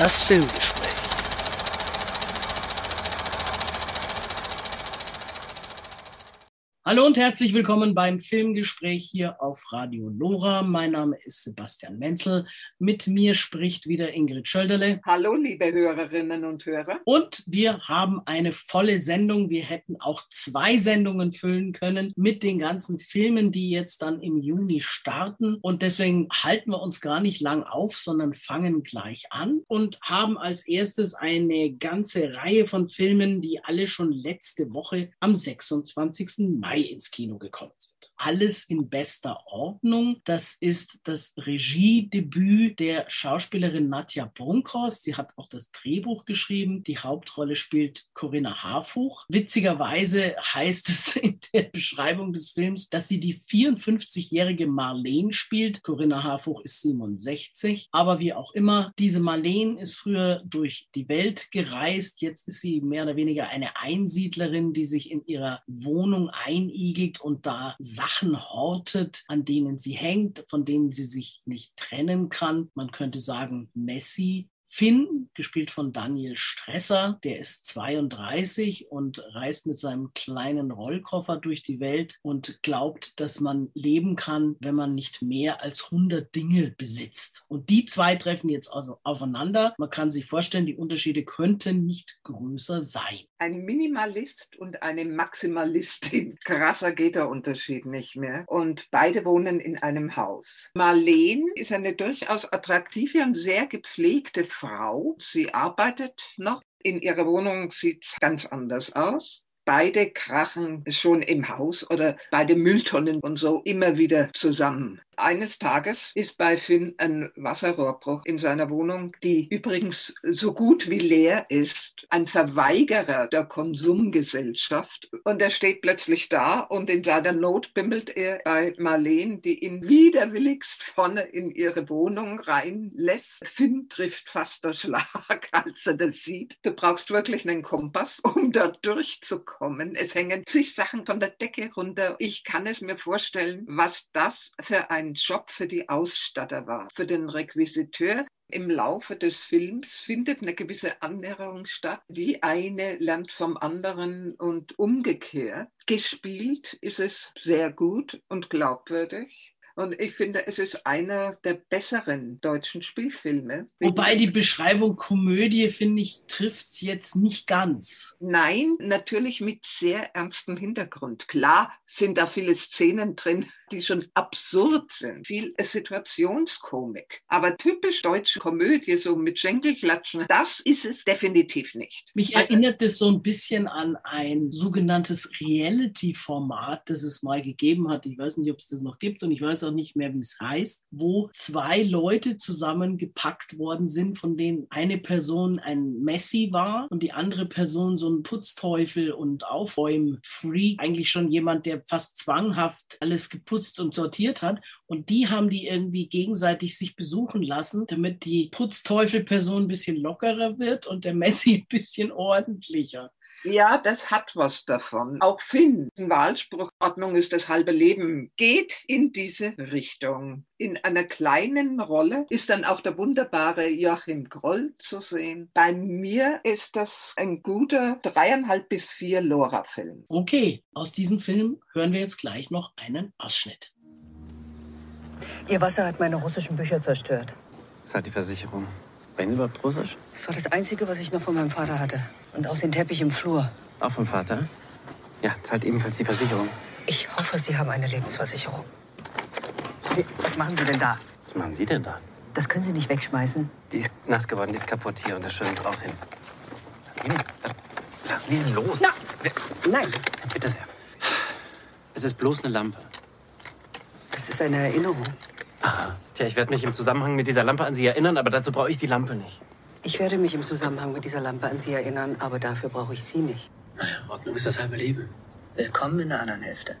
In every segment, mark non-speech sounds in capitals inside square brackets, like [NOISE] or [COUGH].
Das Filmgespräch. Hallo und herzlich willkommen beim Filmgespräch hier auf Radio Lora. Mein Name ist Sebastian Menzel. Mit mir spricht wieder Ingrid Schölderle. Hallo, liebe Hörerinnen und Hörer. Und wir haben eine volle Sendung. Wir hätten auch zwei Sendungen füllen können mit den ganzen Filmen, die jetzt dann im Juni starten. Und deswegen halten wir uns gar nicht lang auf, sondern fangen gleich an und haben als erstes eine ganze Reihe von Filmen, die alle schon letzte Woche am 26. Mai ins Kino gekommen sind. Alles in bester Ordnung. Das ist das Regiedebüt der Schauspielerin Nadja Brunkhorst. Sie hat auch das Drehbuch geschrieben. Die Hauptrolle spielt Corinna Harfuch. Witzigerweise heißt es [LAUGHS] in der Beschreibung des Films, dass sie die 54-jährige Marlene spielt. Corinna Harfuch ist 67. Aber wie auch immer, diese Marlene ist früher durch die Welt gereist. Jetzt ist sie mehr oder weniger eine Einsiedlerin, die sich in ihrer Wohnung einigelt und da Sachen hortet, an denen sie hängt, von denen sie sich nicht trennen kann. Man könnte sagen, Messi Finn, gespielt von Daniel Stresser, der ist 32 und reist mit seinem kleinen Rollkoffer durch die Welt und glaubt, dass man leben kann, wenn man nicht mehr als 100 Dinge besitzt. Und die zwei treffen jetzt also aufeinander. Man kann sich vorstellen, die Unterschiede könnten nicht größer sein. Ein Minimalist und eine Maximalistin. [LAUGHS] Krasser geht der Unterschied nicht mehr. Und beide wohnen in einem Haus. Marlene ist eine durchaus attraktive und sehr gepflegte Frau. Sie arbeitet noch. In ihrer Wohnung sieht es ganz anders aus. Beide krachen schon im Haus oder bei den Mülltonnen und so immer wieder zusammen. Eines Tages ist bei Finn ein Wasserrohrbruch in seiner Wohnung, die übrigens so gut wie leer ist. Ein Verweigerer der Konsumgesellschaft. Und er steht plötzlich da und in seiner Not bimmelt er bei Marlene, die ihn widerwilligst vorne in ihre Wohnung reinlässt. Finn trifft fast der Schlag, [LAUGHS] als er das sieht. Du brauchst wirklich einen Kompass, um da durchzukommen. Es hängen zig Sachen von der Decke runter. Ich kann es mir vorstellen, was das für ein Job für die Ausstatter war, für den Requisiteur. Im Laufe des Films findet eine gewisse Annäherung statt, wie eine lernt vom anderen und umgekehrt. Gespielt ist es sehr gut und glaubwürdig. Und ich finde, es ist einer der besseren deutschen Spielfilme. Wobei die Beschreibung Komödie, finde ich, trifft es jetzt nicht ganz. Nein, natürlich mit sehr ernstem Hintergrund. Klar sind da viele Szenen drin, die schon absurd sind. Viel Situationskomik. Aber typisch deutsche Komödie, so mit Schenkelklatschen, das ist es definitiv nicht. Mich erinnert es so ein bisschen an ein sogenanntes Reality-Format, das es mal gegeben hat. Ich weiß nicht, ob es das noch gibt und ich weiß auch auch nicht mehr, wie es heißt, wo zwei Leute zusammengepackt worden sind, von denen eine Person ein Messi war und die andere Person so ein Putzteufel und Aufräumfreak, eigentlich schon jemand, der fast zwanghaft alles geputzt und sortiert hat. Und die haben die irgendwie gegenseitig sich besuchen lassen, damit die Putzteufelperson ein bisschen lockerer wird und der Messi [LAUGHS] ein bisschen ordentlicher. Ja, das hat was davon. Auch Finn, ein Wahlspruch, Ordnung ist das halbe Leben, geht in diese Richtung. In einer kleinen Rolle ist dann auch der wunderbare Joachim Groll zu sehen. Bei mir ist das ein guter dreieinhalb bis vier Lora-Film. Okay, aus diesem Film hören wir jetzt gleich noch einen Ausschnitt. Ihr Wasser hat meine russischen Bücher zerstört. Das hat die Versicherung. Sprechen Sie überhaupt Russisch? Das war das Einzige, was ich noch von meinem Vater hatte. Und auch den Teppich im Flur. Auch vom Vater? Ja, zahlt ebenfalls die Versicherung. Ich hoffe, Sie haben eine Lebensversicherung. Wie, was machen Sie denn da? Was machen Sie denn da? Das können Sie nicht wegschmeißen. Die ist nass geworden, die ist kaputt hier und das Schöne ist auch hin. Was nehmen Lassen Sie denn los? Na, nein. Bitte sehr. Es ist bloß eine Lampe. Das ist eine Erinnerung. Aha. Tja, ich werde mich im Zusammenhang mit dieser Lampe an Sie erinnern, aber dazu brauche ich die Lampe nicht. Ich werde mich im Zusammenhang mit dieser Lampe an Sie erinnern, aber dafür brauche ich Sie nicht. Naja, Ordnung ist das halbe Leben. Willkommen in der anderen Hälfte.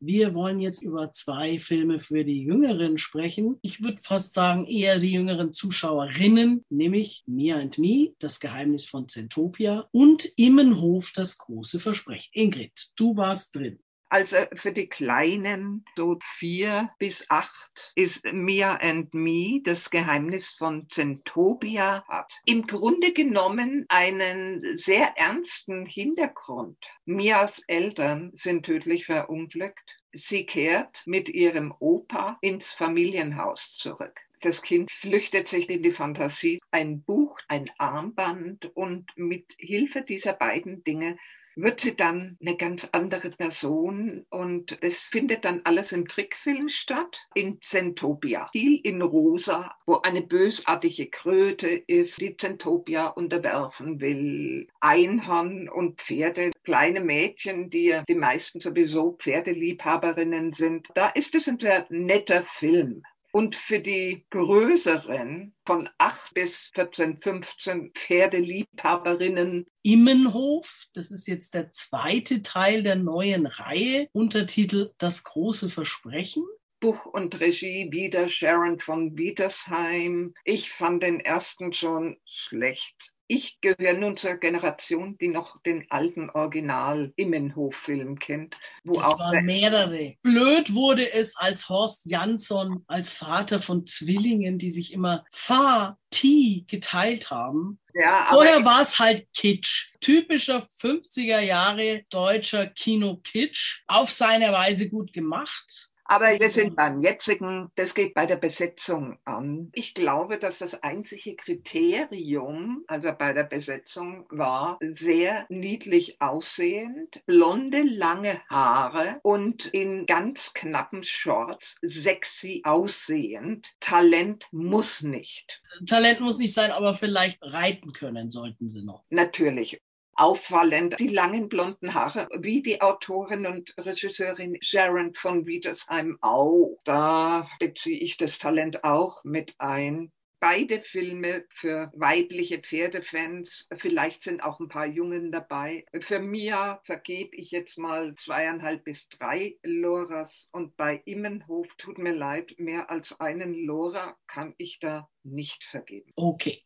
Wir wollen jetzt über zwei Filme für die Jüngeren sprechen. Ich würde fast sagen, eher die jüngeren Zuschauerinnen, nämlich Mia and Me, das Geheimnis von Zentopia und Immenhof, das große Versprechen. Ingrid, du warst drin. Also für die Kleinen, so vier bis acht, ist Mia and Me, das Geheimnis von Zentopia, hat im Grunde genommen einen sehr ernsten Hintergrund. Mias Eltern sind tödlich verunglückt. Sie kehrt mit ihrem Opa ins Familienhaus zurück. Das Kind flüchtet sich in die Fantasie, ein Buch, ein Armband und mit Hilfe dieser beiden Dinge wird sie dann eine ganz andere Person und es findet dann alles im Trickfilm statt, in Zentopia. Viel in Rosa, wo eine bösartige Kröte ist, die Zentopia unterwerfen will. Einhorn und Pferde, kleine Mädchen, die die meisten sowieso Pferdeliebhaberinnen sind. Da ist es ein sehr netter Film. Und für die größeren von 8 bis 14, 15 Pferdeliebhaberinnen. Immenhof, das ist jetzt der zweite Teil der neuen Reihe, Untertitel Das große Versprechen. Buch und Regie wieder Sharon von Wietersheim. Ich fand den ersten schon schlecht. Ich gehöre nun zur Generation, die noch den alten Original Immenhof-Film kennt. Wo das auch waren mehrere. Blöd wurde es, als Horst Jansson als Vater von Zwillingen, die sich immer Fa, Ti geteilt haben. Ja, Vorher war es halt Kitsch. Typischer 50er Jahre deutscher Kino-Kitsch. Auf seine Weise gut gemacht. Aber wir sind beim jetzigen, das geht bei der Besetzung an. Ich glaube, dass das einzige Kriterium, also bei der Besetzung, war sehr niedlich aussehend, blonde, lange Haare und in ganz knappen Shorts sexy aussehend. Talent muss nicht. Talent muss nicht sein, aber vielleicht reiten können sollten sie noch. Natürlich auffallend. Die langen blonden Haare, wie die Autorin und Regisseurin Sharon von Wiedersheim auch. Da beziehe ich das Talent auch mit ein. Beide Filme für weibliche Pferdefans. Vielleicht sind auch ein paar Jungen dabei. Für Mia vergebe ich jetzt mal zweieinhalb bis drei Loras. Und bei Immenhof, tut mir leid, mehr als einen Lora kann ich da nicht vergeben. Okay.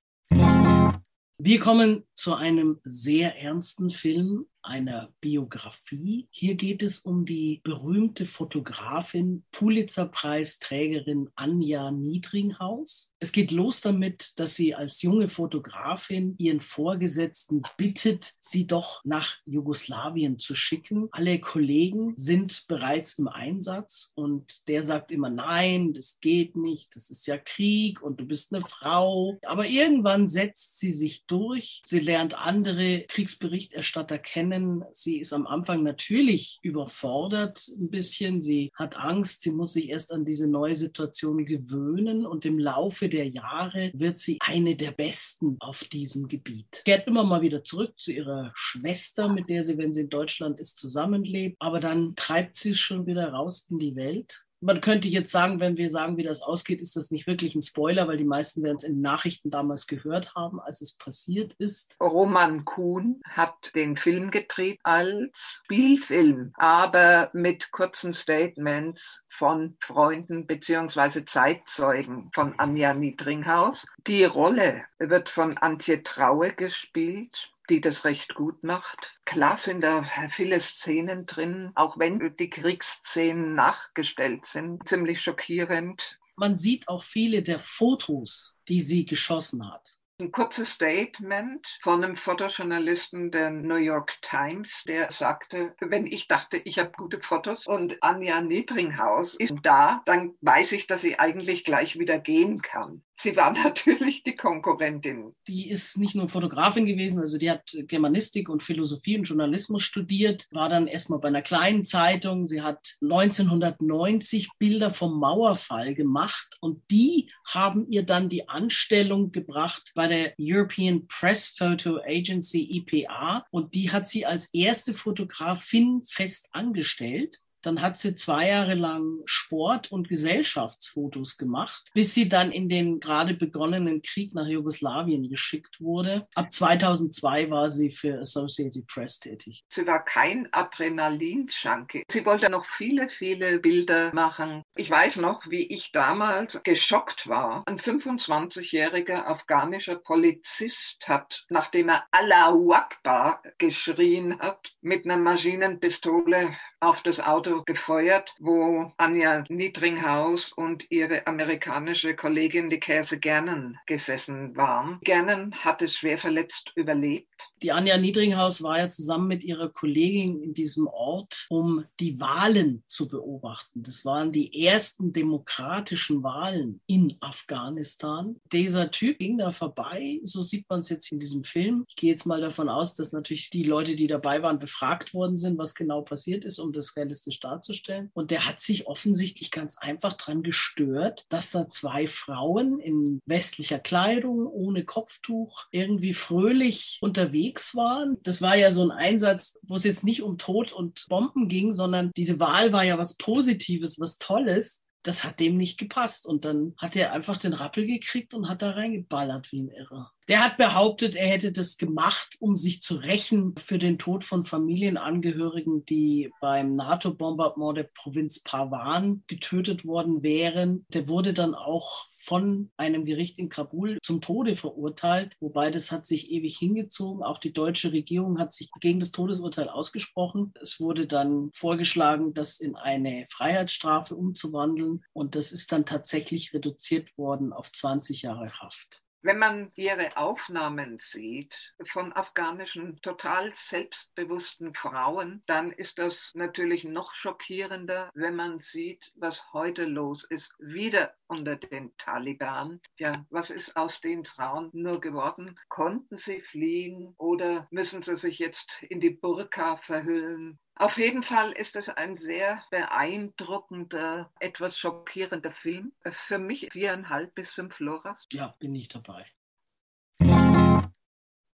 Wir kommen zu einem sehr ernsten Film, einer Biografie. Hier geht es um die berühmte Fotografin, Pulitzerpreisträgerin Anja Niedringhaus. Es geht los damit, dass sie als junge Fotografin ihren Vorgesetzten bittet, sie doch nach Jugoslawien zu schicken. Alle Kollegen sind bereits im Einsatz und der sagt immer, nein, das geht nicht, das ist ja Krieg und du bist eine Frau. Aber irgendwann setzt sie sich durch. Sie lernt andere Kriegsberichterstatter kennen kennen. Sie ist am Anfang natürlich überfordert ein bisschen. Sie hat Angst. Sie muss sich erst an diese neue Situation gewöhnen. Und im Laufe der Jahre wird sie eine der Besten auf diesem Gebiet. Kehrt immer mal wieder zurück zu ihrer Schwester, mit der sie, wenn sie in Deutschland ist, zusammenlebt. Aber dann treibt sie es schon wieder raus in die Welt man könnte jetzt sagen, wenn wir sagen, wie das ausgeht, ist das nicht wirklich ein Spoiler, weil die meisten werden es in Nachrichten damals gehört haben, als es passiert ist. Roman Kuhn hat den Film gedreht als Spielfilm, aber mit kurzen Statements von Freunden bzw. Zeitzeugen von Anja Niedringhaus. Die Rolle wird von Antje Traue gespielt die das recht gut macht. Klar sind da viele Szenen drin, auch wenn die Kriegsszenen nachgestellt sind, ziemlich schockierend. Man sieht auch viele der Fotos, die sie geschossen hat ein kurzes Statement von einem Fotojournalisten der New York Times, der sagte, wenn ich dachte, ich habe gute Fotos und Anja Niedringhaus ist da, dann weiß ich, dass sie eigentlich gleich wieder gehen kann. Sie war [LAUGHS] natürlich die Konkurrentin. Die ist nicht nur Fotografin gewesen, also die hat Germanistik und Philosophie und Journalismus studiert, war dann erstmal bei einer kleinen Zeitung. Sie hat 1990 Bilder vom Mauerfall gemacht und die haben ihr dann die Anstellung gebracht bei der European Press Photo Agency EPA und die hat sie als erste Fotografin fest angestellt. Dann hat sie zwei Jahre lang Sport- und Gesellschaftsfotos gemacht, bis sie dann in den gerade begonnenen Krieg nach Jugoslawien geschickt wurde. Ab 2002 war sie für Associated Press tätig. Sie war kein Adrenalin-Junkie. Sie wollte noch viele, viele Bilder machen. Ich weiß noch, wie ich damals geschockt war. Ein 25-jähriger afghanischer Polizist hat, nachdem er Allahu Akbar geschrien hat, mit einer Maschinenpistole auf das Auto gefeuert, wo Anja Niedringhaus und ihre amerikanische Kollegin, die Käse Gernen, gesessen waren. Gernen hat es schwer verletzt überlebt. Die Anja Niedringhaus war ja zusammen mit ihrer Kollegin in diesem Ort, um die Wahlen zu beobachten. Das waren die ersten demokratischen Wahlen in Afghanistan. Dieser Typ ging da vorbei, so sieht man es jetzt in diesem Film. Ich gehe jetzt mal davon aus, dass natürlich die Leute, die dabei waren, befragt worden sind, was genau passiert ist, das realistisch darzustellen. Und der hat sich offensichtlich ganz einfach daran gestört, dass da zwei Frauen in westlicher Kleidung, ohne Kopftuch, irgendwie fröhlich unterwegs waren. Das war ja so ein Einsatz, wo es jetzt nicht um Tod und Bomben ging, sondern diese Wahl war ja was Positives, was Tolles. Das hat dem nicht gepasst. Und dann hat er einfach den Rappel gekriegt und hat da reingeballert wie ein Irrer. Der hat behauptet, er hätte das gemacht, um sich zu rächen für den Tod von Familienangehörigen, die beim NATO-Bombardement der Provinz Parwan getötet worden wären. Der wurde dann auch von einem Gericht in Kabul zum Tode verurteilt, wobei das hat sich ewig hingezogen. Auch die deutsche Regierung hat sich gegen das Todesurteil ausgesprochen. Es wurde dann vorgeschlagen, das in eine Freiheitsstrafe umzuwandeln und das ist dann tatsächlich reduziert worden auf 20 Jahre Haft. Wenn man ihre Aufnahmen sieht von afghanischen total selbstbewussten Frauen, dann ist das natürlich noch schockierender, wenn man sieht, was heute los ist, wieder unter den Taliban. Ja, was ist aus den Frauen nur geworden? Konnten sie fliehen oder müssen sie sich jetzt in die Burka verhüllen? Auf jeden Fall ist es ein sehr beeindruckender, etwas schockierender Film. Für mich viereinhalb bis fünf Loras. Ja, bin ich dabei.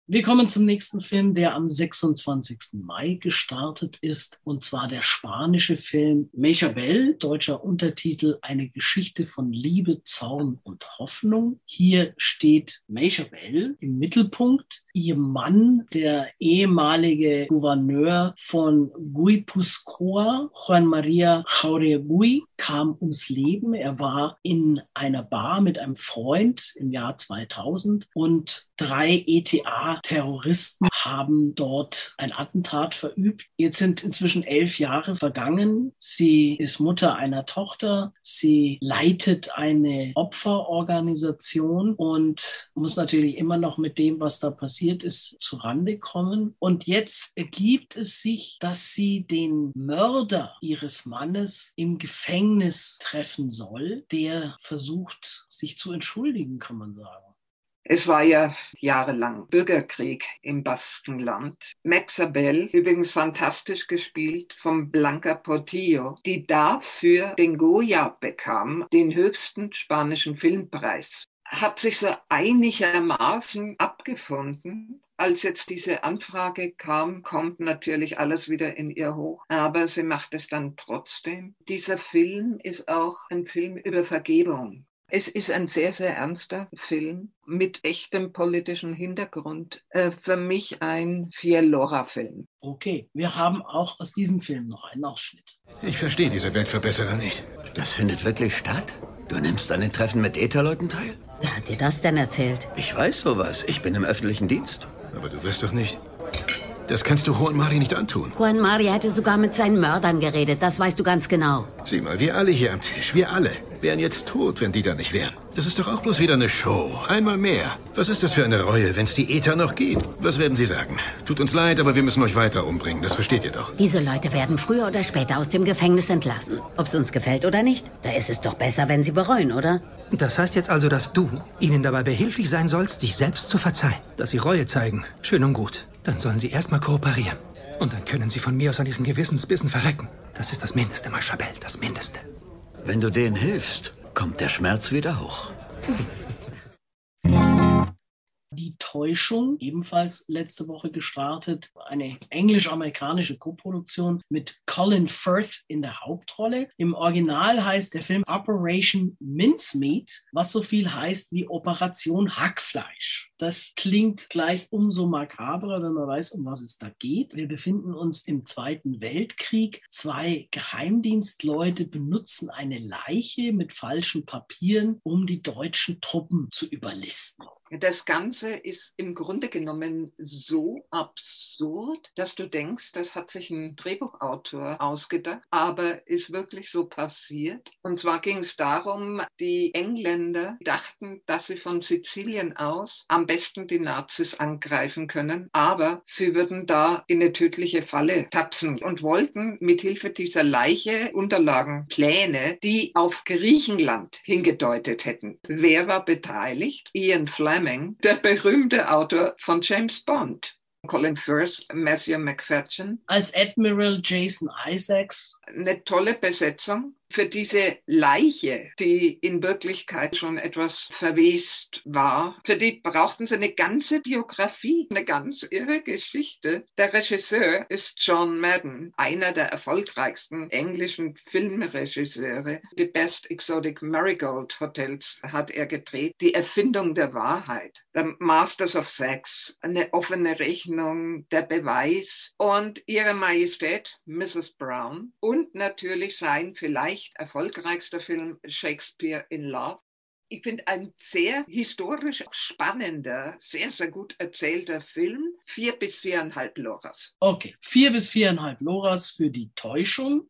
Wir kommen zum nächsten Film, der am 26. Mai gestartet ist, und zwar der spanische Film Mechabel, deutscher Untertitel Eine Geschichte von Liebe, Zorn und Hoffnung. Hier steht Mechabel im Mittelpunkt. Ihr Mann, der ehemalige Gouverneur von Guipuzcoa, Juan Maria Jauregui, kam ums Leben. Er war in einer Bar mit einem Freund im Jahr 2000 und drei ETA-Terroristen haben dort ein Attentat verübt. Jetzt sind inzwischen elf Jahre vergangen. Sie ist Mutter einer Tochter. Sie leitet eine Opferorganisation und muss natürlich immer noch mit dem, was da passiert ist, zu Rande kommen. Und jetzt ergibt es sich, dass sie den Mörder ihres Mannes im Gefängnis treffen soll, der versucht, sich zu entschuldigen, kann man sagen. Es war ja jahrelang Bürgerkrieg im Baskenland. Maxabel, übrigens fantastisch gespielt vom Blanca Portillo, die dafür den Goya bekam, den höchsten spanischen Filmpreis. Hat sich so einigermaßen abgefunden. Als jetzt diese Anfrage kam, kommt natürlich alles wieder in ihr hoch, aber sie macht es dann trotzdem. Dieser Film ist auch ein Film über Vergebung. Es ist ein sehr, sehr ernster Film mit echtem politischen Hintergrund. Äh, für mich ein Fielora-Film. Okay, wir haben auch aus diesem Film noch einen Ausschnitt. Ich verstehe diese Weltverbesserer nicht. Das findet wirklich statt? Du nimmst an den Treffen mit ETA-Leuten teil? Wer hat dir das denn erzählt? Ich weiß sowas. Ich bin im öffentlichen Dienst. Aber du wirst doch nicht. Das kannst du Juan Mari nicht antun. Juan Mari hatte sogar mit seinen Mördern geredet, das weißt du ganz genau. Sieh mal, wir alle hier am Tisch, wir alle wären jetzt tot, wenn die da nicht wären. Das ist doch auch bloß wieder eine Show. Einmal mehr. Was ist das für eine Reue, wenn es die ETA noch gibt? Was werden sie sagen? Tut uns leid, aber wir müssen euch weiter umbringen. Das versteht ihr doch. Diese Leute werden früher oder später aus dem Gefängnis entlassen. Ob es uns gefällt oder nicht. Da ist es doch besser, wenn sie bereuen, oder? Das heißt jetzt also, dass du ihnen dabei behilflich sein sollst, sich selbst zu verzeihen. Dass sie Reue zeigen. Schön und gut. Dann sollen sie erstmal kooperieren. Und dann können sie von mir aus an ihren Gewissensbissen verrecken. Das ist das Mindeste, Machabel, das Mindeste. Wenn du denen hilfst, kommt der Schmerz wieder hoch. Die Täuschung, ebenfalls letzte Woche gestartet, eine englisch-amerikanische Koproduktion mit Colin Firth in der Hauptrolle. Im Original heißt der Film Operation Mincemeat, was so viel heißt wie Operation Hackfleisch. Das klingt gleich umso makabrer, wenn man weiß, um was es da geht. Wir befinden uns im Zweiten Weltkrieg. Zwei Geheimdienstleute benutzen eine Leiche mit falschen Papieren, um die deutschen Truppen zu überlisten. Das Ganze ist im Grunde genommen so absurd, dass du denkst, das hat sich ein Drehbuchautor ausgedacht, aber ist wirklich so passiert. Und zwar ging es darum, die Engländer dachten, dass sie von Sizilien aus am besten die Nazis angreifen können, aber sie würden da in eine tödliche Falle tapsen und wollten mit Hilfe dieser Leiche Unterlagen, Pläne, die auf Griechenland hingedeutet hätten. Wer war beteiligt? Ian Fleming, der berühmte Autor von James Bond. Colin Firth, Matthew McFadden. Als Admiral Jason Isaacs. Eine tolle Besetzung für diese Leiche, die in Wirklichkeit schon etwas verwest war, für die brauchten sie eine ganze Biografie, eine ganz irre Geschichte. Der Regisseur ist John Madden, einer der erfolgreichsten englischen Filmregisseure. Die Best Exotic Marigold Hotels hat er gedreht. Die Erfindung der Wahrheit, The Masters of Sex, eine offene Rechnung, der Beweis und ihre Majestät, Mrs. Brown und natürlich sein vielleicht vielleicht erfolgreichster Film Shakespeare in Love. Ich finde ein sehr historisch spannender, sehr, sehr gut erzählter Film. Vier bis viereinhalb Loras. Okay, vier bis viereinhalb Loras für die Täuschung.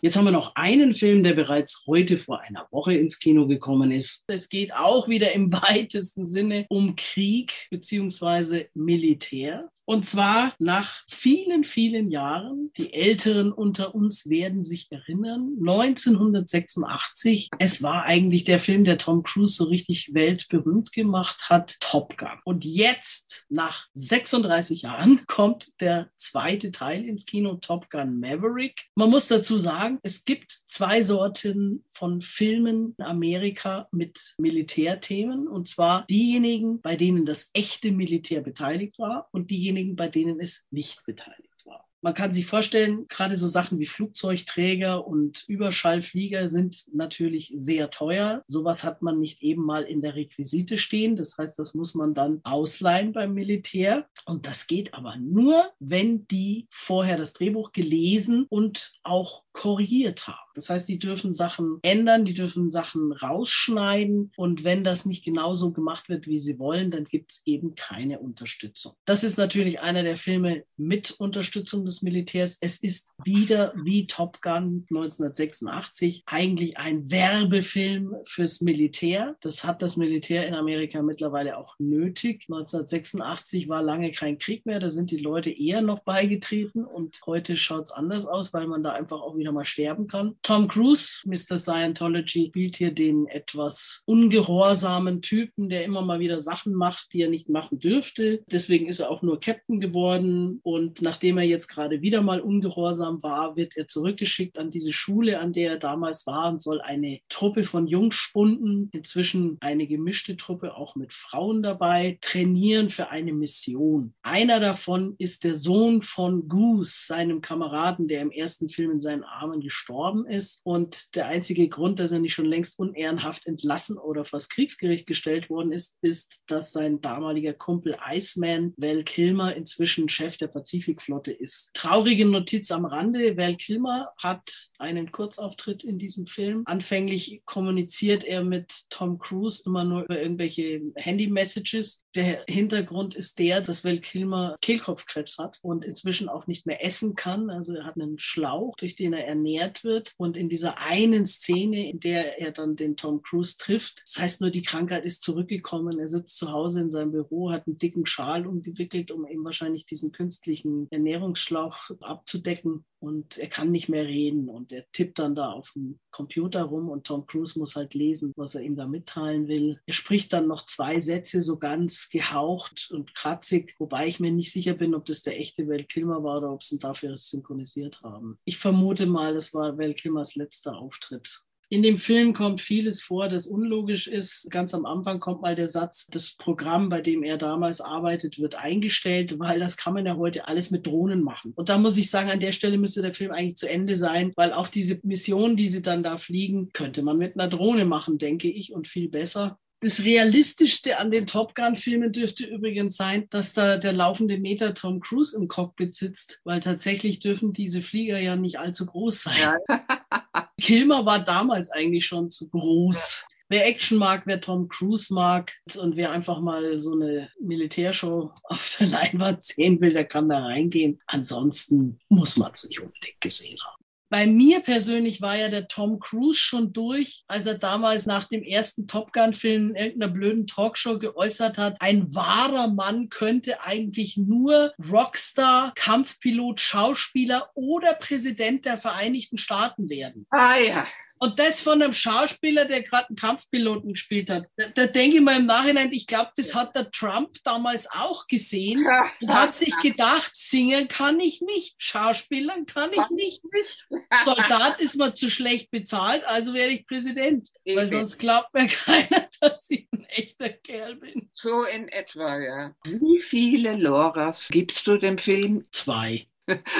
Jetzt haben wir noch einen Film, der bereits heute vor einer Woche ins Kino gekommen ist. Es geht auch wieder im [LAUGHS] weitesten Sinne um Krieg beziehungsweise Militär. Und zwar nach vielen, vielen Jahren. Die Älteren unter uns werden sich erinnern. 1986. Es war eigentlich der Film, der Tom Cruise so richtig weltberühmt gemacht hat. Top Gun. Und jetzt, nach 36 Jahren, kommt der zweite Teil ins Kino, Top Gun Maverick. Man muss dazu sagen, sagen, es gibt zwei Sorten von Filmen in Amerika mit Militärthemen. Und zwar diejenigen, bei denen das echte Militär beteiligt war und diejenigen, bei denen es nicht beteiligt man kann sich vorstellen, gerade so Sachen wie Flugzeugträger und Überschallflieger sind natürlich sehr teuer. Sowas hat man nicht eben mal in der Requisite stehen. Das heißt, das muss man dann ausleihen beim Militär. Und das geht aber nur, wenn die vorher das Drehbuch gelesen und auch korrigiert haben. Das heißt, die dürfen Sachen ändern, die dürfen Sachen rausschneiden. Und wenn das nicht genauso gemacht wird, wie sie wollen, dann gibt es eben keine Unterstützung. Das ist natürlich einer der Filme mit Unterstützung des Militärs. Es ist wieder wie Top Gun 1986 eigentlich ein Werbefilm fürs Militär. Das hat das Militär in Amerika mittlerweile auch nötig. 1986 war lange kein Krieg mehr. Da sind die Leute eher noch beigetreten. Und heute schaut es anders aus, weil man da einfach auch wieder mal sterben kann. Tom Cruise, Mr. Scientology, spielt hier den etwas ungehorsamen Typen, der immer mal wieder Sachen macht, die er nicht machen dürfte. Deswegen ist er auch nur Captain geworden. Und nachdem er jetzt gerade wieder mal ungehorsam war, wird er zurückgeschickt an diese Schule, an der er damals war und soll eine Truppe von Jungspunden, inzwischen eine gemischte Truppe, auch mit Frauen dabei, trainieren für eine Mission. Einer davon ist der Sohn von Goose, seinem Kameraden, der im ersten Film in seinen Armen gestorben ist. Und der einzige Grund, dass er nicht schon längst unehrenhaft entlassen oder vor das Kriegsgericht gestellt worden ist, ist, dass sein damaliger Kumpel Iceman, Val Kilmer, inzwischen Chef der Pazifikflotte ist. Traurige Notiz am Rande. Val Kilmer hat einen Kurzauftritt in diesem Film. Anfänglich kommuniziert er mit Tom Cruise immer nur über irgendwelche Handy-Messages. Der Hintergrund ist der, dass Val Kilmer Kehlkopfkrebs hat und inzwischen auch nicht mehr essen kann. Also er hat einen Schlauch, durch den er ernährt wird. Und in dieser einen Szene, in der er dann den Tom Cruise trifft, das heißt nur, die Krankheit ist zurückgekommen. Er sitzt zu Hause in seinem Büro, hat einen dicken Schal umgewickelt, um eben wahrscheinlich diesen künstlichen Ernährungsschlauch Schlauch abzudecken und er kann nicht mehr reden und er tippt dann da auf dem Computer rum und Tom Cruise muss halt lesen, was er ihm da mitteilen will. Er spricht dann noch zwei Sätze so ganz gehaucht und kratzig, wobei ich mir nicht sicher bin, ob das der echte Val Kilmer war oder ob sie ihn dafür synchronisiert haben. Ich vermute mal, das war Val Kilmers letzter Auftritt. In dem Film kommt vieles vor, das unlogisch ist. Ganz am Anfang kommt mal der Satz, das Programm, bei dem er damals arbeitet, wird eingestellt, weil das kann man ja heute alles mit Drohnen machen. Und da muss ich sagen, an der Stelle müsste der Film eigentlich zu Ende sein, weil auch diese Mission, die sie dann da fliegen, könnte man mit einer Drohne machen, denke ich, und viel besser. Das Realistischste an den Top Gun-Filmen dürfte übrigens sein, dass da der laufende Meter Tom Cruise im Cockpit sitzt, weil tatsächlich dürfen diese Flieger ja nicht allzu groß sein. Ja. [LAUGHS] Kilmer war damals eigentlich schon zu groß. wer Action mag, wer Tom Cruise mag und wer einfach mal so eine Militärshow [LAUGHS] auf der Leinwand sehen will, der kann da reingehen. Ansonsten muss man es nicht unbedingt gesehen haben. Bei mir persönlich war ja der Tom Cruise schon durch, als er damals nach dem ersten Top Gun-Film in irgendeiner blöden Talkshow geäußert hat, ein wahrer Mann könnte eigentlich nur Rockstar, Kampfpilot, Schauspieler oder Präsident der Vereinigten Staaten werden. Ah ja. Und das von einem Schauspieler, der gerade einen Kampfpiloten gespielt hat. Da, da denke ich mal im Nachhinein, ich glaube, das hat der Trump damals auch gesehen und hat sich [LAUGHS] gedacht, singen kann ich nicht, Schauspielern kann ich nicht. [LAUGHS] Soldat ist mir zu schlecht bezahlt, also werde ich Präsident. Weil sonst glaubt mir [LAUGHS] keiner, dass ich ein echter Kerl bin. So in etwa, ja. Wie viele Loras gibst du dem Film? Zwei.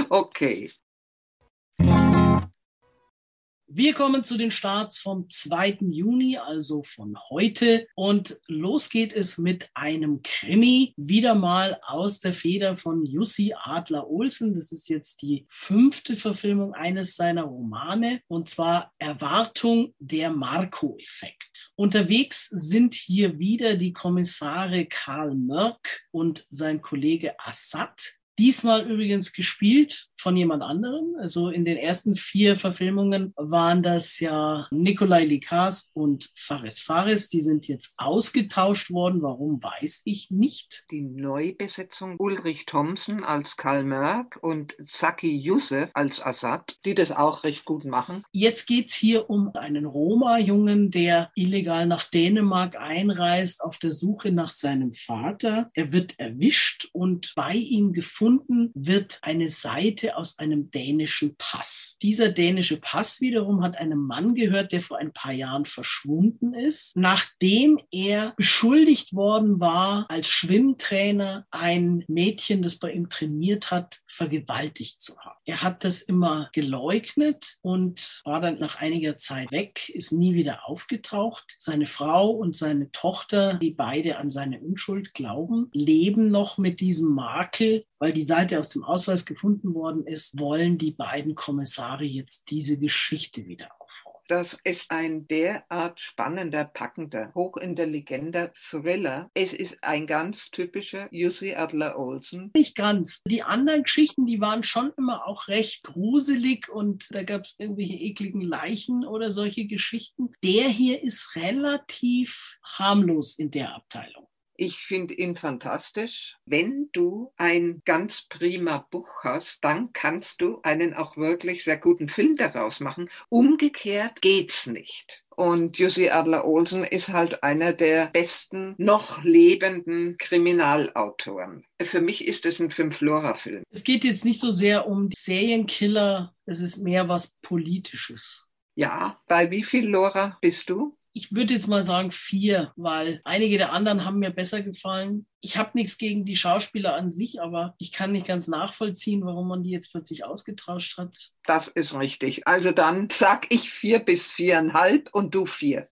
Okay. Wir kommen zu den Starts vom 2. Juni, also von heute. Und los geht es mit einem Krimi, wieder mal aus der Feder von Jussi Adler-Olsen. Das ist jetzt die fünfte Verfilmung eines seiner Romane, und zwar Erwartung der Marco-Effekt. Unterwegs sind hier wieder die Kommissare Karl Mörk und sein Kollege Assad. Diesmal übrigens gespielt von jemand anderem. Also in den ersten vier Verfilmungen waren das ja Nikolai Likas und Fares Fares. Die sind jetzt ausgetauscht worden. Warum weiß ich nicht. Die Neubesetzung Ulrich Thomsen als Karl Mörk und Zaki Youssef als Assad, die das auch recht gut machen. Jetzt geht's hier um einen Roma-Jungen, der illegal nach Dänemark einreist auf der Suche nach seinem Vater. Er wird erwischt und bei ihm gefunden wird eine Seite aus einem dänischen Pass. Dieser dänische Pass wiederum hat einem Mann gehört, der vor ein paar Jahren verschwunden ist, nachdem er beschuldigt worden war, als Schwimmtrainer ein Mädchen, das bei ihm trainiert hat, vergewaltigt zu haben. Er hat das immer geleugnet und war dann nach einiger Zeit weg, ist nie wieder aufgetaucht. Seine Frau und seine Tochter, die beide an seine Unschuld glauben, leben noch mit diesem Makel, weil die Seite aus dem Ausweis gefunden worden ist, wollen die beiden Kommissare jetzt diese Geschichte wieder aufrollen. Das ist ein derart spannender, packender, hochintelligenter Thriller. Es ist ein ganz typischer Jussi Adler-Olsen. Nicht ganz. Die anderen Geschichten, die waren schon immer auch recht gruselig und da gab es irgendwelche ekligen Leichen oder solche Geschichten. Der hier ist relativ harmlos in der Abteilung. Ich finde ihn fantastisch. Wenn du ein ganz prima Buch hast, dann kannst du einen auch wirklich sehr guten Film daraus machen. Umgekehrt geht's nicht. Und Jussi Adler-Olsen ist halt einer der besten noch lebenden Kriminalautoren. Für mich ist es ein Fünf-Flora-Film. Es geht jetzt nicht so sehr um Serienkiller, es ist mehr was Politisches. Ja, bei wie viel Lora bist du? Ich würde jetzt mal sagen vier, weil einige der anderen haben mir besser gefallen. Ich habe nichts gegen die Schauspieler an sich, aber ich kann nicht ganz nachvollziehen, warum man die jetzt plötzlich ausgetauscht hat. Das ist richtig. Also dann sag ich vier bis viereinhalb und du vier.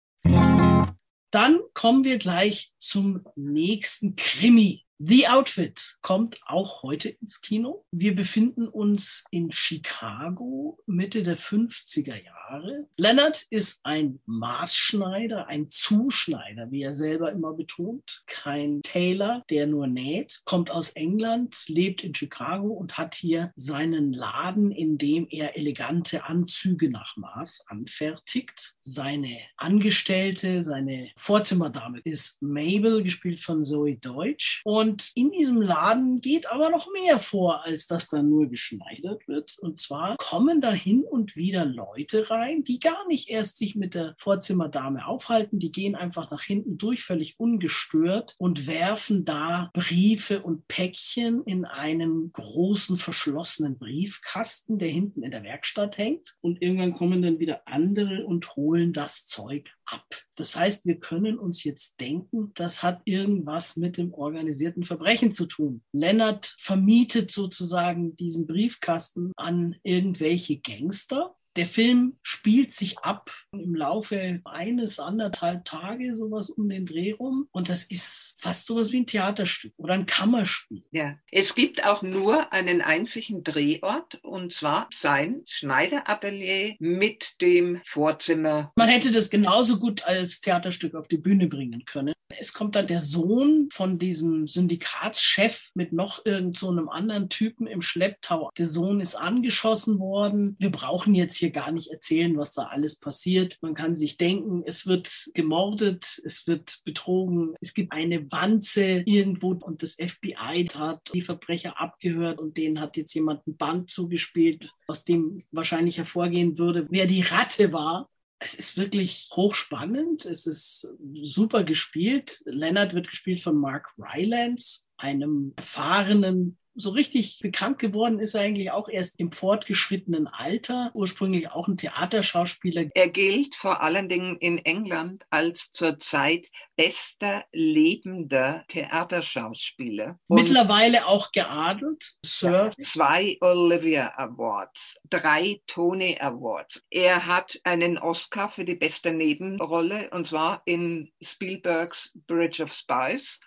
Dann kommen wir gleich zum nächsten Krimi. The Outfit kommt auch heute ins Kino. Wir befinden uns in Chicago, Mitte der 50er Jahre. Leonard ist ein Maßschneider, ein Zuschneider, wie er selber immer betont. Kein Tailor, der nur näht. Kommt aus England, lebt in Chicago und hat hier seinen Laden, in dem er elegante Anzüge nach Maß anfertigt. Seine Angestellte, seine Vorzimmerdame ist Mabel, gespielt von Zoe Deutsch. Und und in diesem Laden geht aber noch mehr vor, als dass da nur geschneidert wird. Und zwar kommen da hin und wieder Leute rein, die gar nicht erst sich mit der Vorzimmerdame aufhalten. Die gehen einfach nach hinten durch, völlig ungestört und werfen da Briefe und Päckchen in einen großen verschlossenen Briefkasten, der hinten in der Werkstatt hängt. Und irgendwann kommen dann wieder andere und holen das Zeug ab. Das heißt, wir können uns jetzt denken, das hat irgendwas mit dem organisierten Verbrechen zu tun. Lennart vermietet sozusagen diesen Briefkasten an irgendwelche Gangster Der Film spielt sich ab im Laufe eines, anderthalb Tage, sowas um den Dreh rum. Und das ist fast sowas wie ein Theaterstück oder ein Kammerspiel. Ja, es gibt auch nur einen einzigen Drehort und zwar sein Schneideratelier mit dem Vorzimmer. Man hätte das genauso gut als Theaterstück auf die Bühne bringen können. Es kommt dann der Sohn von diesem Syndikatschef mit noch irgend so einem anderen Typen im Schlepptau. Der Sohn ist angeschossen worden. Wir brauchen jetzt hier gar nicht erzählen, was da alles passiert. Man kann sich denken, es wird gemordet, es wird betrogen, es gibt eine Wanze irgendwo und das FBI hat die Verbrecher abgehört und denen hat jetzt jemand ein Band zugespielt, aus dem wahrscheinlich hervorgehen würde, wer die Ratte war. Es ist wirklich hochspannend. Es ist super gespielt. Leonard wird gespielt von Mark Rylance, einem erfahrenen so richtig bekannt geworden ist er eigentlich auch erst im fortgeschrittenen Alter, ursprünglich auch ein Theaterschauspieler. Er gilt vor allen Dingen in England als zurzeit bester lebender Theaterschauspieler. Und Mittlerweile auch geadelt, Sir. Zwei Olivia Awards, drei Tony Awards. Er hat einen Oscar für die beste Nebenrolle und zwar in Spielbergs Bridge of Spies.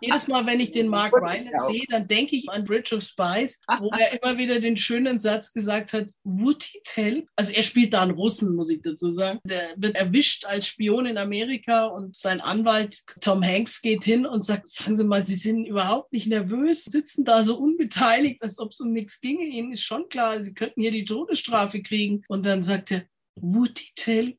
Jedes Mal, wenn ich den Mark Rylance sehe, dann denke ich an Bridge of Spies, wo [LAUGHS] er immer wieder den schönen Satz gesagt hat, would he tell? Also er spielt da einen Russen, muss ich dazu sagen. Der wird erwischt als Spion in Amerika und sein Anwalt Tom Hanks geht hin und sagt, sagen Sie mal, Sie sind überhaupt nicht nervös, sitzen da so unbeteiligt, als ob es um nichts ginge. Ihnen ist schon klar, Sie könnten hier die Todesstrafe kriegen. Und dann sagt er, would he tell?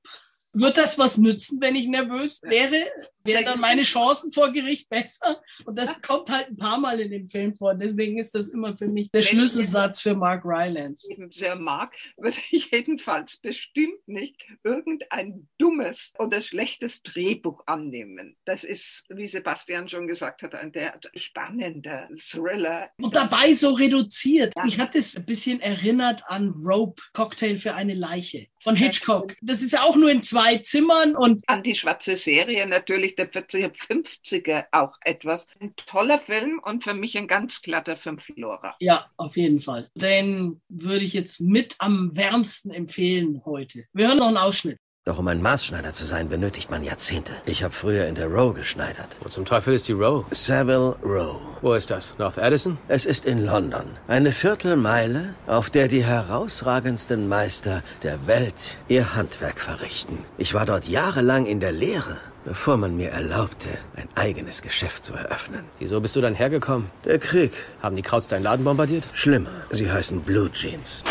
Wird das was nützen, wenn ich nervös wäre? Wären dann meine Chancen vor Gericht besser? Und das kommt halt ein paar Mal in dem Film vor. Deswegen ist das immer für mich der Schlüsselsatz für Mark Rylance. Sehr mag, würde ich jedenfalls bestimmt nicht irgendein dummes oder schlechtes Drehbuch annehmen. Das ist, wie Sebastian schon gesagt hat, ein der spannender Thriller. Und dabei so reduziert. Ich hatte es ein bisschen erinnert an Rope, Cocktail für eine Leiche von Hitchcock. Das ist ja auch nur in zwei Zimmern und an die schwarze Serie natürlich der 40er, 50er auch etwas. Ein toller Film und für mich ein ganz glatter Fünflorer. Ja, auf jeden Fall. Den würde ich jetzt mit am wärmsten empfehlen heute. Wir hören noch einen Ausschnitt. Doch um ein Maßschneider zu sein, benötigt man Jahrzehnte. Ich habe früher in der Row geschneidert. Wo zum Teufel ist die Row? Savile Row. Wo ist das? North Addison? Es ist in London. Eine Viertelmeile, auf der die herausragendsten Meister der Welt ihr Handwerk verrichten. Ich war dort jahrelang in der Lehre bevor man mir erlaubte, ein eigenes Geschäft zu eröffnen. Wieso bist du dann hergekommen? Der Krieg. Haben die Krauts deinen Laden bombardiert? Schlimmer. Sie heißen Blue Jeans.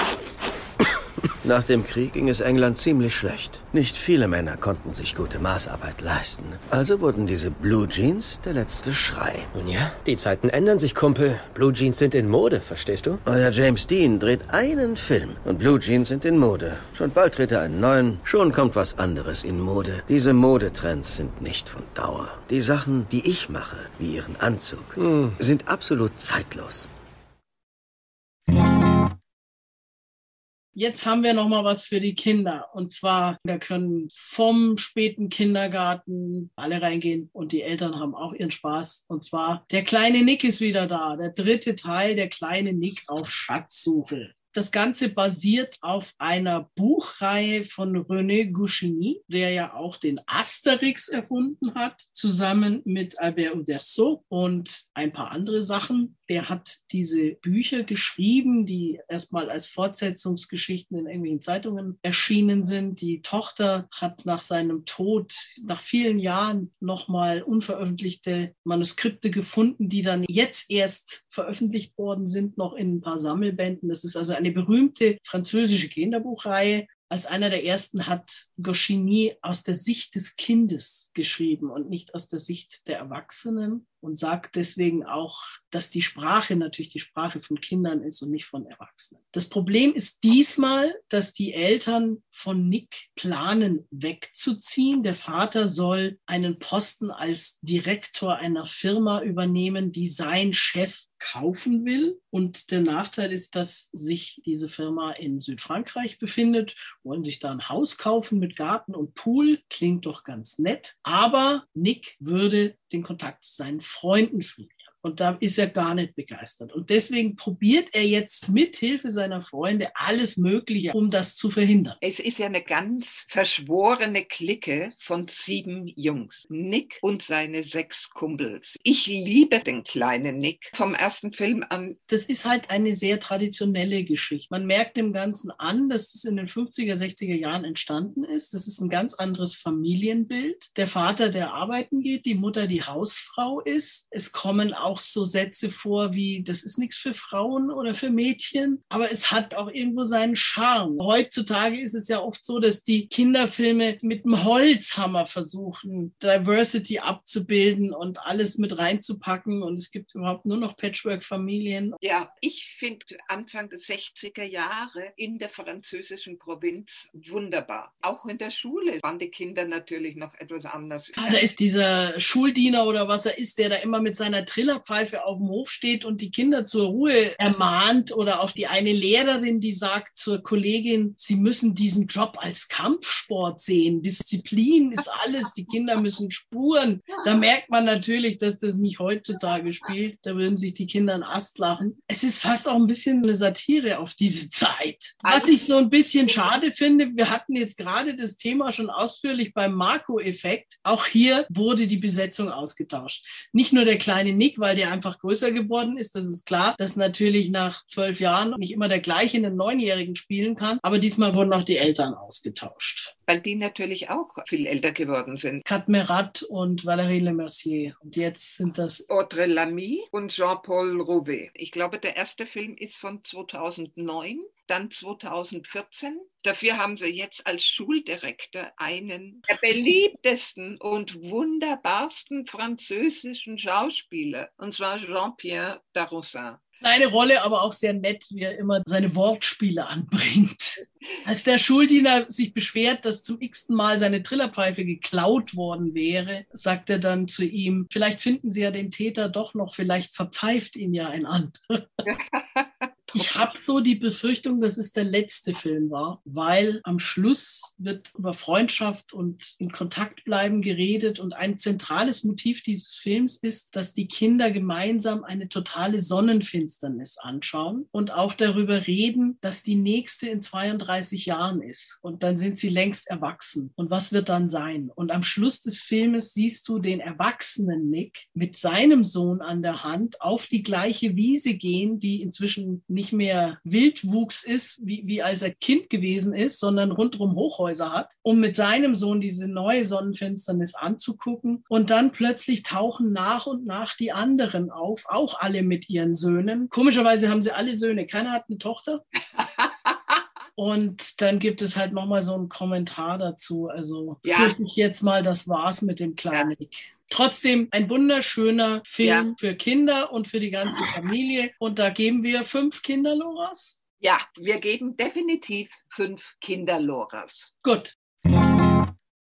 Nach dem Krieg ging es England ziemlich schlecht. Nicht viele Männer konnten sich gute Maßarbeit leisten. Also wurden diese Blue Jeans der letzte Schrei. Nun ja, die Zeiten ändern sich, Kumpel. Blue Jeans sind in Mode, verstehst du? Euer James Dean dreht einen Film und Blue Jeans sind in Mode. Schon bald dreht er einen neuen, schon kommt was anderes in Mode. Diese Modetrends sind nicht von Dauer. Die Sachen, die ich mache, wie ihren Anzug, hm. sind absolut zeitlos. Jetzt haben wir noch mal was für die Kinder. Und zwar, da können vom späten Kindergarten alle reingehen und die Eltern haben auch ihren Spaß. Und zwar, der kleine Nick ist wieder da. Der dritte Teil, der kleine Nick auf Schatzsuche. Das Ganze basiert auf einer Buchreihe von René Goscinny, der ja auch den Asterix erfunden hat, zusammen mit Albert Uderzo und ein paar andere Sachen. Der hat diese Bücher geschrieben, die erstmal als Fortsetzungsgeschichten in irgendwelchen Zeitungen erschienen sind. Die Tochter hat nach seinem Tod, nach vielen Jahren, nochmal unveröffentlichte Manuskripte gefunden, die dann jetzt erst veröffentlicht worden sind, noch in ein paar Sammelbänden. Das ist also eine berühmte französische Kinderbuchreihe. Als einer der ersten hat Goscinny aus der Sicht des Kindes geschrieben und nicht aus der Sicht der Erwachsenen und sagt deswegen auch, dass die Sprache natürlich die Sprache von Kindern ist und nicht von Erwachsenen. Das Problem ist diesmal, dass die Eltern von Nick planen, wegzuziehen. Der Vater soll einen Posten als Direktor einer Firma übernehmen, die sein Chef kaufen will. Und der Nachteil ist, dass sich diese Firma in Südfrankreich befindet, wollen sich da ein Haus kaufen mit Garten und Pool. Klingt doch ganz nett. Aber Nick würde den Kontakt zu seinen Freunden verlieren. Und da ist er gar nicht begeistert. Und deswegen probiert er jetzt mit Hilfe seiner Freunde alles Mögliche, um das zu verhindern. Es ist ja eine ganz verschworene Clique von sieben Jungs. Nick und seine sechs Kumpels. Ich liebe den kleinen Nick vom ersten Film an. Das ist halt eine sehr traditionelle Geschichte. Man merkt dem Ganzen an, dass es in den 50er, 60er Jahren entstanden ist. Das ist ein ganz anderes Familienbild. Der Vater, der arbeiten geht, die Mutter, die Hausfrau ist. Es kommen auch so Sätze vor wie, das ist nichts für Frauen oder für Mädchen, aber es hat auch irgendwo seinen Charme. Heutzutage ist es ja oft so, dass die Kinderfilme mit dem Holzhammer versuchen, Diversity abzubilden und alles mit reinzupacken und es gibt überhaupt nur noch Patchwork-Familien. Ja, ich finde Anfang der 60er Jahre in der französischen Provinz wunderbar. Auch in der Schule waren die Kinder natürlich noch etwas anders. Ja, da ist dieser Schuldiener oder was er ist, der da immer mit seiner Trillerpfeife auf dem Hof steht und die Kinder zur Ruhe ermahnt oder auch die eine Lehrerin, die sagt zur Kollegin, sie müssen diesen Job als Kampfsport sehen. Disziplin ist alles. Die Kinder müssen spuren. Da merkt man natürlich, dass das nicht heutzutage spielt. Da würden sich die Kinder einen Ast lachen. Es ist fast auch ein bisschen eine Satire auf diese Zeit. Was ich so ein bisschen schade finde, wir hatten jetzt gerade das Thema schon ausführlich beim Marco-Effekt. Auch hier wurde die Besetzung ausgetauscht. Nicht nur der kleine Nick, weil der einfach größer geworden ist. Das ist klar, dass natürlich nach zwölf Jahren nicht immer der gleiche einen Neunjährigen spielen kann. Aber diesmal wurden auch die Eltern ausgetauscht. Weil die natürlich auch viel älter geworden sind. Kat Merat und Valérie Lemercier. Und jetzt sind das Audrey Lamy und Jean-Paul Rouvet. Ich glaube, der erste Film ist von 2009 dann 2014. Dafür haben sie jetzt als Schuldirektor einen der beliebtesten und wunderbarsten französischen Schauspieler, und zwar Jean-Pierre Darroussin. Kleine Rolle, aber auch sehr nett, wie er immer seine Wortspiele anbringt. Als der Schuldiener sich beschwert, dass zum x-ten Mal seine Trillerpfeife geklaut worden wäre, sagt er dann zu ihm, vielleicht finden Sie ja den Täter doch noch, vielleicht verpfeift ihn ja ein anderer. [LAUGHS] Ich habe so die Befürchtung, dass es der letzte Film war, weil am Schluss wird über Freundschaft und in Kontakt bleiben geredet und ein zentrales Motiv dieses Films ist, dass die Kinder gemeinsam eine totale Sonnenfinsternis anschauen und auch darüber reden, dass die nächste in 32 Jahren ist und dann sind sie längst erwachsen und was wird dann sein? Und am Schluss des Filmes siehst du den erwachsenen Nick mit seinem Sohn an der Hand auf die gleiche Wiese gehen, die inzwischen nicht mehr Wildwuchs ist, wie, wie als er Kind gewesen ist, sondern rundrum Hochhäuser hat, um mit seinem Sohn diese neue Sonnenfinsternis anzugucken. Und dann plötzlich tauchen nach und nach die anderen auf, auch alle mit ihren Söhnen. Komischerweise haben sie alle Söhne. Keiner hat eine Tochter. [LAUGHS] Und dann gibt es halt nochmal so einen Kommentar dazu. Also Ja. ich jetzt mal, das war's mit dem kleinen Nick. Trotzdem ein wunderschöner Film Ja. für Kinder und für die ganze Familie. Und da geben wir fünf Kinderloras. Ja, wir geben definitiv fünf Kinderloras. Gut.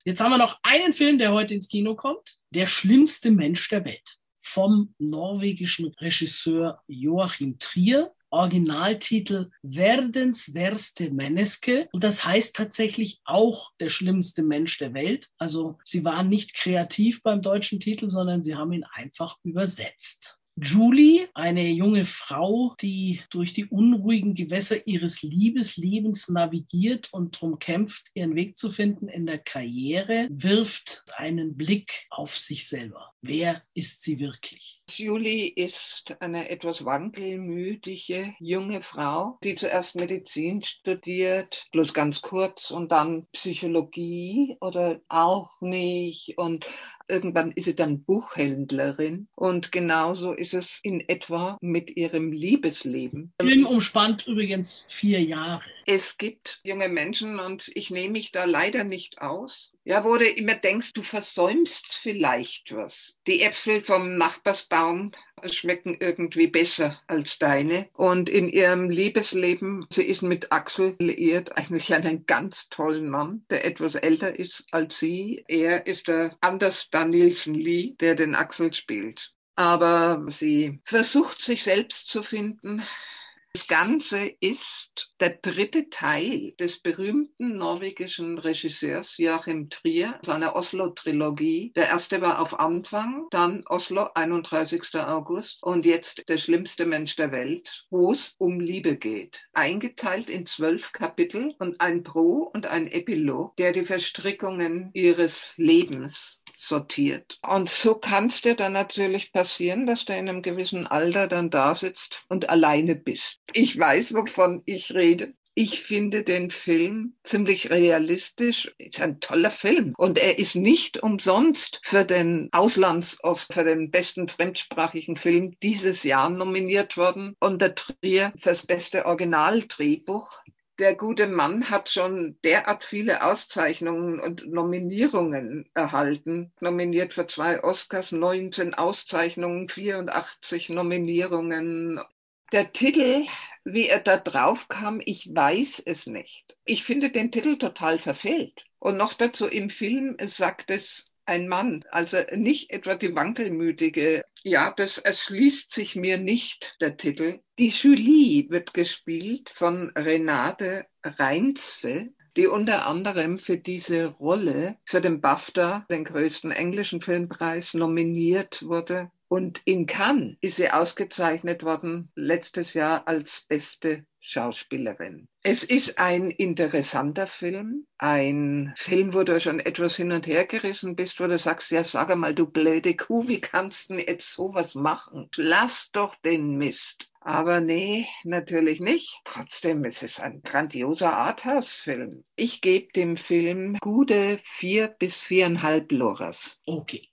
Jetzt haben wir noch einen Film, der heute ins Kino kommt. Der schlimmste Mensch der Welt. Vom norwegischen Regisseur Joachim Trier. Originaltitel Verdens verste Menneske. Und das heißt tatsächlich auch der schlimmste Mensch der Welt. Also sie waren nicht kreativ beim deutschen Titel, sondern sie haben ihn einfach übersetzt. Julie, eine junge Frau, die durch die unruhigen Gewässer ihres Liebeslebens navigiert und darum kämpft, ihren Weg zu finden in der Karriere, wirft einen Blick auf sich selber. Wer ist sie wirklich? Julie ist eine etwas wankelmütige junge Frau, die zuerst Medizin studiert, bloß ganz kurz und dann Psychologie oder auch nicht und irgendwann ist sie dann Buchhändlerin und genauso ist es in etwa mit ihrem Liebesleben. Film umspannt übrigens vier Jahre. Es gibt junge Menschen und ich nehme mich da leider nicht aus. Ja, wo du immer denkst, du versäumst vielleicht was. Die Äpfel vom Nachbarsbaum schmecken irgendwie besser als deine. Und in ihrem Liebesleben, sie ist mit Axel liiert, eigentlich einen ganz tollen Mann, der etwas älter ist als sie. Er ist der Anders Danielsen Lee, der den Axel spielt. Aber sie versucht sich selbst zu finden. Das Ganze ist der dritte Teil des berühmten norwegischen Regisseurs Joachim Trier, seiner Oslo-Trilogie. Der erste war auf Anfang, dann Oslo, 31. August und jetzt Der schlimmste Mensch der Welt, wo es um Liebe geht. Eingeteilt in zwölf Kapitel und ein Pro und ein Epilog, der die Verstrickungen ihres Lebens sortiert. Und so kann es dir dann natürlich passieren, dass du in einem gewissen Alter dann da sitzt und alleine bist. Ich weiß, wovon ich rede. Ich finde den Film ziemlich realistisch. Ist ein toller Film. Und er ist nicht umsonst für den Auslandsost, für den besten fremdsprachigen Film dieses Jahr nominiert worden. Und der Trier fürs beste Originaldrehbuch der gute Mann hat schon derart viele Auszeichnungen und Nominierungen erhalten. Nominiert für zwei Oscars, 19 Auszeichnungen, 84 Nominierungen. Der Titel, wie er da drauf kam, ich weiß es nicht. Ich finde den Titel total verfehlt. Und noch dazu im Film sagt es ein Mann, also nicht etwa die wankelmütige. Ja, das erschließt sich mir nicht, der Titel. Die Julie wird gespielt von Renate Reinsve, die unter anderem für diese Rolle für den BAFTA, den größten englischen Filmpreis, nominiert wurde. Und in Cannes ist sie ausgezeichnet worden letztes Jahr als beste Schauspielerin. Es ist ein interessanter Film, ein Film, wo du schon etwas hin und her gerissen bist, wo du sagst, ja, sag mal, du blöde Kuh, wie kannst du jetzt sowas machen? Lass doch den Mist. Aber nee, natürlich nicht. Trotzdem ist es ein grandioser Arthouse-Film. Ich gebe dem Film gute vier bis viereinhalb Loras. Okay.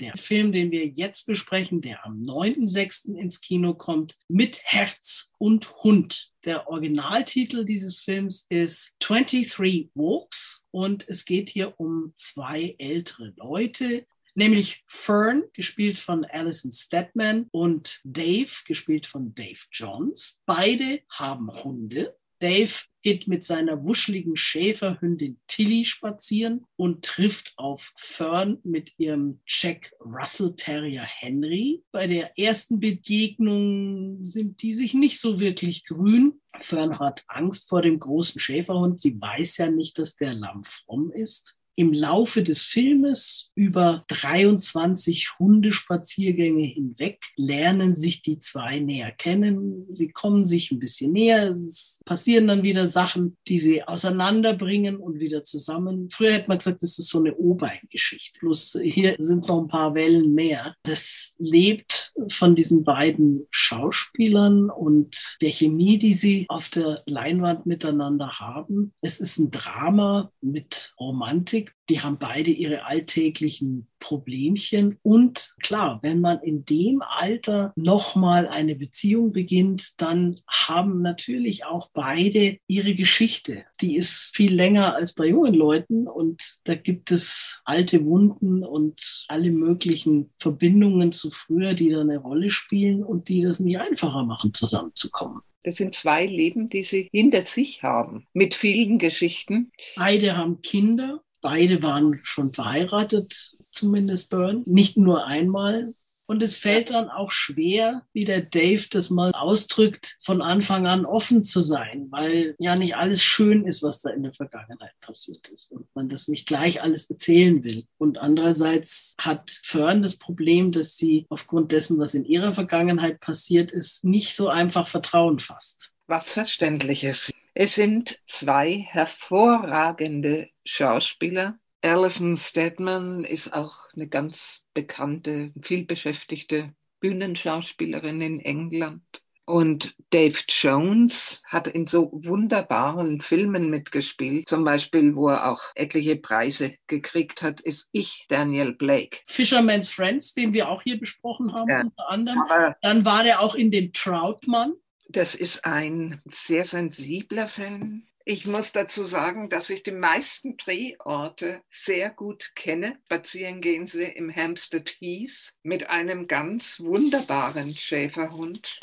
Der Film, den wir jetzt besprechen, der am 9.6. ins Kino kommt, mit Herz und Hund. Der Originaltitel dieses Films ist 23 Walks und es geht hier um zwei ältere Leute, nämlich Fern, gespielt von Alison Stedman, und Dave, gespielt von Dave Johns. Beide haben Hunde. Dave geht mit seiner wuscheligen Schäferhündin Tilly spazieren und trifft auf Fern mit ihrem Jack Russell Terrier Henry. Bei der ersten Begegnung sind die sich nicht so wirklich grün. Fern hat Angst vor dem großen Schäferhund. Sie weiß ja nicht, dass der Lamm fromm ist im Laufe des Filmes über 23 Hundespaziergänge hinweg lernen sich die zwei näher kennen. Sie kommen sich ein bisschen näher. Es passieren dann wieder Sachen, die sie auseinanderbringen und wieder zusammen. Früher hätte man gesagt, das ist so eine O-Bein-Geschichte. Plus hier sind noch ein paar Wellen mehr. Das lebt von diesen beiden Schauspielern und der Chemie, die sie auf der Leinwand miteinander haben. Es ist ein Drama mit Romantik die haben beide ihre alltäglichen Problemchen. Und klar, wenn man in dem Alter nochmal eine Beziehung beginnt, dann haben natürlich auch beide ihre Geschichte. Die ist viel länger als bei jungen Leuten und da gibt es alte Wunden und alle möglichen Verbindungen zu früher, die da eine Rolle spielen und die das nicht einfacher machen, zusammenzukommen. Das sind zwei Leben, die sie hinter sich haben, mit vielen Geschichten. Beide haben Kinder Beide waren schon verheiratet, zumindest Byrne. Nicht nur einmal. Und es fällt dann auch schwer, wie der Dave das mal ausdrückt, von Anfang an offen zu sein, weil ja nicht alles schön ist, was da in der Vergangenheit passiert ist und man das nicht gleich alles erzählen will. Und andererseits hat Fern das Problem, dass sie aufgrund dessen, was in ihrer Vergangenheit passiert ist, nicht so einfach Vertrauen fasst. Was Verständliches. Es sind zwei hervorragende Schauspieler. Alison Steadman ist auch eine ganz bekannte, vielbeschäftigte Bühnenschauspielerin in England. Und Dave Jones hat in so wunderbaren Filmen mitgespielt, zum Beispiel, wo er auch etliche Preise gekriegt hat, ist Ich, Daniel Blake. Fisherman's Friends, den wir auch hier besprochen haben, ja. unter anderem. Aber Dann war er auch in dem Troutman. Das ist ein sehr sensibler Film. Ich muss dazu sagen, dass ich die meisten Drehorte sehr gut kenne. Spazieren gehen sie im Hampstead Heath mit einem ganz wunderbaren Schäferhund.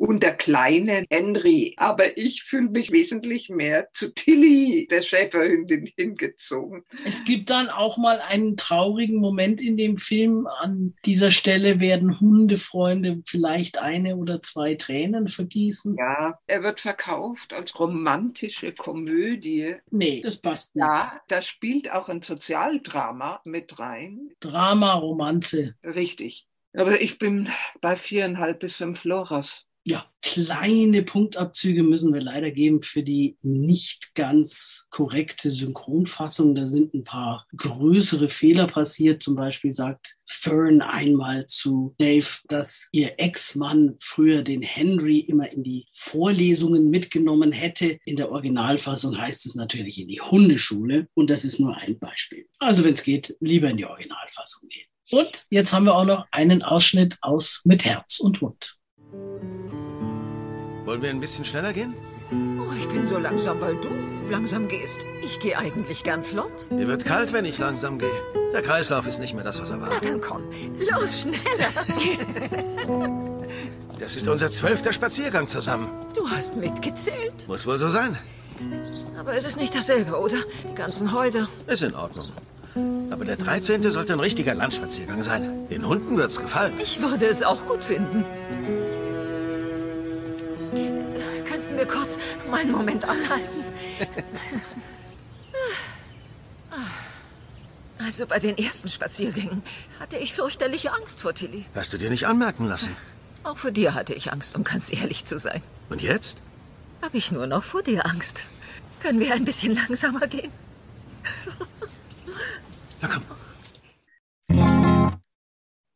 Und der kleine Henry. Aber ich fühle mich wesentlich mehr zu Tilly, der Schäferhündin, hingezogen. Es gibt dann auch mal einen traurigen Moment in dem Film. An dieser Stelle werden Hundefreunde vielleicht eine oder zwei Tränen vergießen. Ja, er wird verkauft als romantische Komödie. Nee, das passt nicht. Ja, da spielt auch ein Sozialdrama mit rein. Drama, Romanze. Richtig. Aber ich bin bei viereinhalb bis fünf Loras. Ja, kleine Punktabzüge müssen wir leider geben für die nicht ganz korrekte Synchronfassung. Da sind ein paar größere Fehler passiert. Zum Beispiel sagt Fern einmal zu Dave, dass ihr Ex-Mann früher den Henry immer in die Vorlesungen mitgenommen hätte. In der Originalfassung heißt es natürlich in die Hundeschule. Und das ist nur ein Beispiel. Also wenn es geht, lieber in die Originalfassung gehen. Und jetzt haben wir auch noch einen Ausschnitt aus Mit Herz und Hund. Wollen wir ein bisschen schneller gehen? Oh, ich bin so langsam, weil du langsam gehst. Ich gehe eigentlich gern flott. Mir wird kalt, wenn ich langsam gehe. Der Kreislauf ist nicht mehr das, was er war. Na dann komm, los, schneller. [LAUGHS] Das ist unser zwölfter Spaziergang zusammen. Du hast mitgezählt. Muss wohl so sein. Aber es ist nicht dasselbe, oder? Die ganzen Häuser. Ist in Ordnung. Aber der 13. sollte ein richtiger Landspaziergang sein. Den Hunden wird's gefallen. Ich würde es auch gut finden. Wir kurz mal einen Moment anhalten? Also bei den ersten Spaziergängen hatte ich fürchterliche Angst vor Tilly. Hast du dir nicht anmerken lassen? Auch vor dir hatte ich Angst, um ganz ehrlich zu sein. Und jetzt? Habe ich nur noch vor dir Angst. Können wir ein bisschen langsamer gehen? Na komm.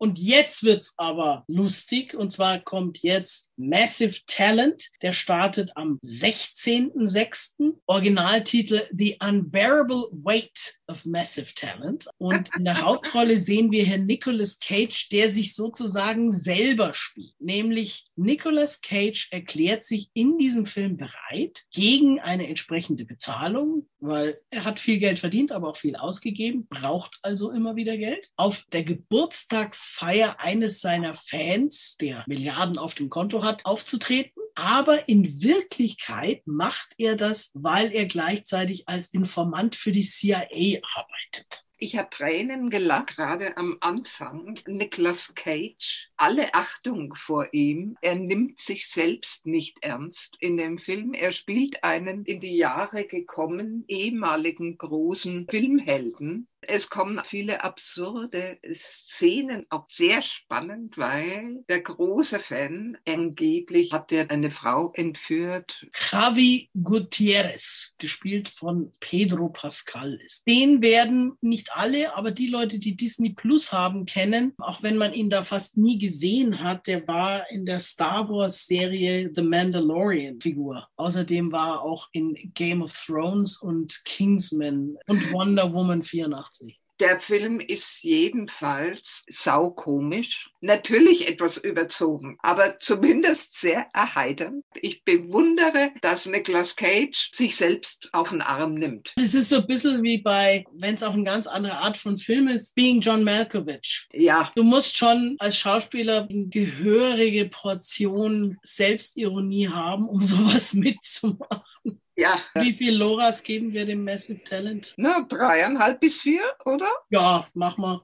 Und jetzt wird's aber lustig. Und zwar kommt jetzt Massive Talent. Der startet am 16.06. Originaltitel The Unbearable Weight of Massive Talent. Und in der [LAUGHS] Hauptrolle sehen wir Herrn Nicolas Cage, der sich sozusagen selber spielt. Nämlich Nicolas Cage erklärt sich in diesem Film bereit gegen eine entsprechende Bezahlung, weil er hat viel Geld verdient, aber auch viel ausgegeben, braucht also immer wieder Geld. Auf der Geburtstagsfeier eines seiner Fans, der Milliarden auf dem Konto hat, aufzutreten. Aber in Wirklichkeit macht er das, weil er gleichzeitig als Informant für die CIA arbeitet. Ich habe Tränen gelacht, gerade am Anfang. Nicolas Cage, alle Achtung vor ihm. Er nimmt sich selbst nicht ernst in dem Film. Er spielt einen in die Jahre gekommen ehemaligen großen Filmhelden. Es kommen viele absurde Szenen, auch sehr spannend, weil der große Fan angeblich hat er eine Frau entführt. Javi Gutierrez, gespielt von Pedro Pascal ist. Den werden nicht alle, aber die Leute, die Disney Plus haben, kennen, auch wenn man ihn da fast nie gesehen hat. Der war in der Star Wars Serie The Mandalorian Figur. Außerdem war er auch in Game of Thrones und Kingsman und Wonder Woman 84. Der Film ist jedenfalls saukomisch, natürlich etwas überzogen, aber zumindest sehr erheiternd. Ich bewundere, dass Nicolas Cage sich selbst auf den Arm nimmt. Es ist so ein bisschen wie bei, wenn es auch eine ganz andere Art von Film ist, Being John Malkovich. Ja. Du musst schon als Schauspieler eine gehörige Portion Selbstironie haben, um [LAUGHS] sowas mitzumachen. Ja. Wie viel Loras geben wir dem Massive Talent? Na, dreieinhalb bis vier, oder? Ja, mach mal.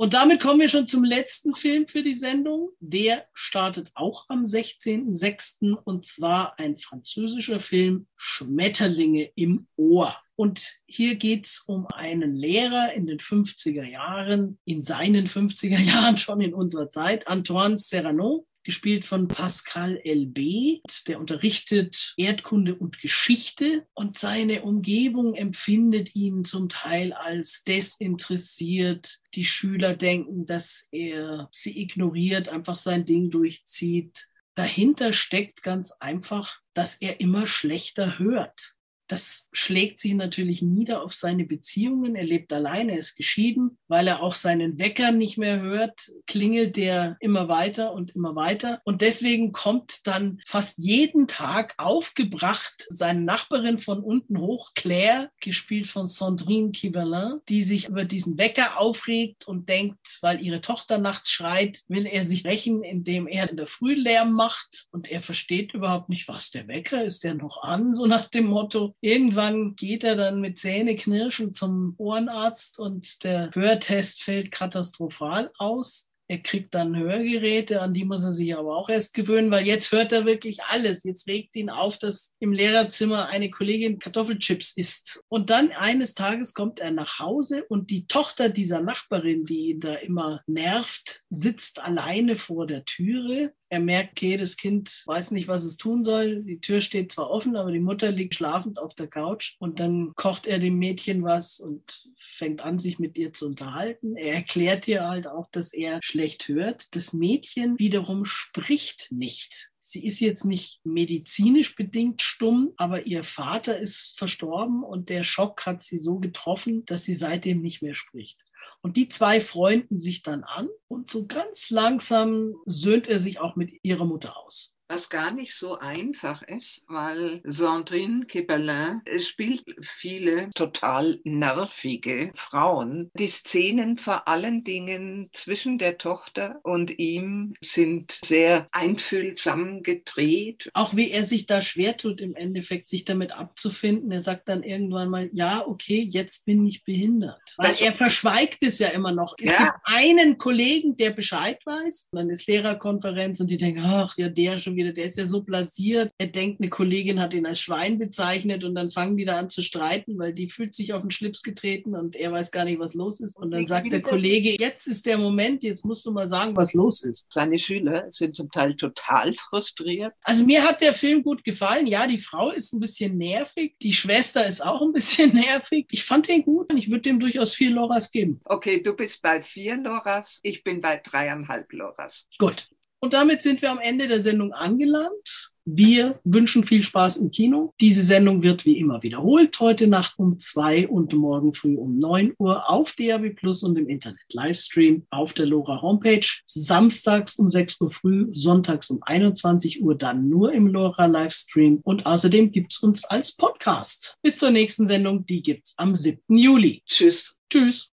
Und damit kommen wir schon zum letzten Film für die Sendung. Der startet auch am 16.06. und zwar ein französischer Film Schmetterlinge im Ohr. Und hier geht's um einen Lehrer in den 50er Jahren, in seinen 50er [LAUGHS] Jahren schon in unserer Zeit, Antoine Serrano, gespielt von Pascal LB. Der unterrichtet Erdkunde und Geschichte und seine Umgebung empfindet ihn zum Teil als desinteressiert. Die Schüler denken, dass er sie ignoriert, einfach sein Ding durchzieht. Dahinter steckt ganz einfach, dass er immer schlechter hört. Das schlägt sich natürlich nieder auf seine Beziehungen. Er lebt alleine, er ist geschieden, weil er auch seinen Wecker nicht mehr hört, klingelt der immer weiter und immer weiter. Und deswegen kommt dann fast jeden Tag aufgebracht seine Nachbarin von unten hoch, Claire, gespielt von Sandrine Kivelin, die sich über diesen Wecker aufregt und denkt, weil ihre Tochter nachts schreit, will er sich rächen, indem er in der Früh Lärm macht. Und er versteht überhaupt nicht, was der Wecker ist, der noch an, so nach dem Motto. Irgendwann geht er dann mit Zähneknirschen zum Ohrenarzt und der Hörtest fällt katastrophal aus. Er kriegt dann Hörgeräte, an die muss er sich aber auch erst gewöhnen, weil jetzt hört er wirklich alles. Jetzt regt ihn auf, dass im Lehrerzimmer eine Kollegin Kartoffelchips isst. Und dann eines Tages kommt er nach Hause und die Tochter dieser Nachbarin, die ihn da immer nervt, sitzt alleine vor der Türe er merkt, okay, das Kind weiß nicht, was es tun soll. Die Tür steht zwar offen, aber die Mutter liegt schlafend auf der Couch. Und dann kocht er dem Mädchen was und fängt an, sich mit ihr zu unterhalten. Er erklärt ihr halt auch, dass er schlecht hört. Das Mädchen wiederum spricht nicht. Sie ist jetzt nicht medizinisch bedingt stumm, aber ihr Vater ist verstorben und der Schock hat sie so getroffen, dass sie seitdem nicht mehr spricht. Und die zwei freunden sich dann an und so ganz langsam söhnt er sich auch mit ihrer Mutter aus was gar nicht so einfach ist, weil Sandrine Kebelin spielt viele total nervige Frauen. Die Szenen vor allen Dingen zwischen der Tochter und ihm sind sehr einfühlsam gedreht. Auch wie er sich da schwer tut, im Endeffekt sich damit abzufinden. Er sagt dann irgendwann mal, ja, okay, jetzt bin ich behindert. Weil das er verschweigt es ja immer noch. Es ja. gibt einen Kollegen, der Bescheid weiß. Dann ist Lehrerkonferenz und die denken, ach, ja, der schon wieder wieder, der ist ja so blasiert. Er denkt, eine Kollegin hat ihn als Schwein bezeichnet und dann fangen die da an zu streiten, weil die fühlt sich auf den Schlips getreten und er weiß gar nicht, was los ist. Und dann sagt der Kollege, jetzt ist der Moment, jetzt musst du mal sagen, was los ist. Seine Schüler sind zum Teil total frustriert. Also mir hat der Film gut gefallen. Ja, die Frau ist ein bisschen nervig, die Schwester ist auch ein bisschen [LAUGHS] nervig. Ich fand den gut und ich würde dem durchaus vier Loras geben. Okay, du bist bei vier Loras, ich bin bei dreieinhalb Loras. Gut. Und damit sind wir am Ende der Sendung angelangt. Wir wünschen viel Spaß im Kino. Diese Sendung wird wie immer wiederholt, heute Nacht um zwei und morgen früh um neun Uhr auf DAB Plus und im Internet Livestream auf der LoRa Homepage. Samstags um sechs Uhr früh, sonntags um 21 Uhr dann nur im LoRa Livestream. Und außerdem gibt's uns als Podcast. Bis zur nächsten Sendung, die gibt's am 7. Juli. Tschüss. Tschüss.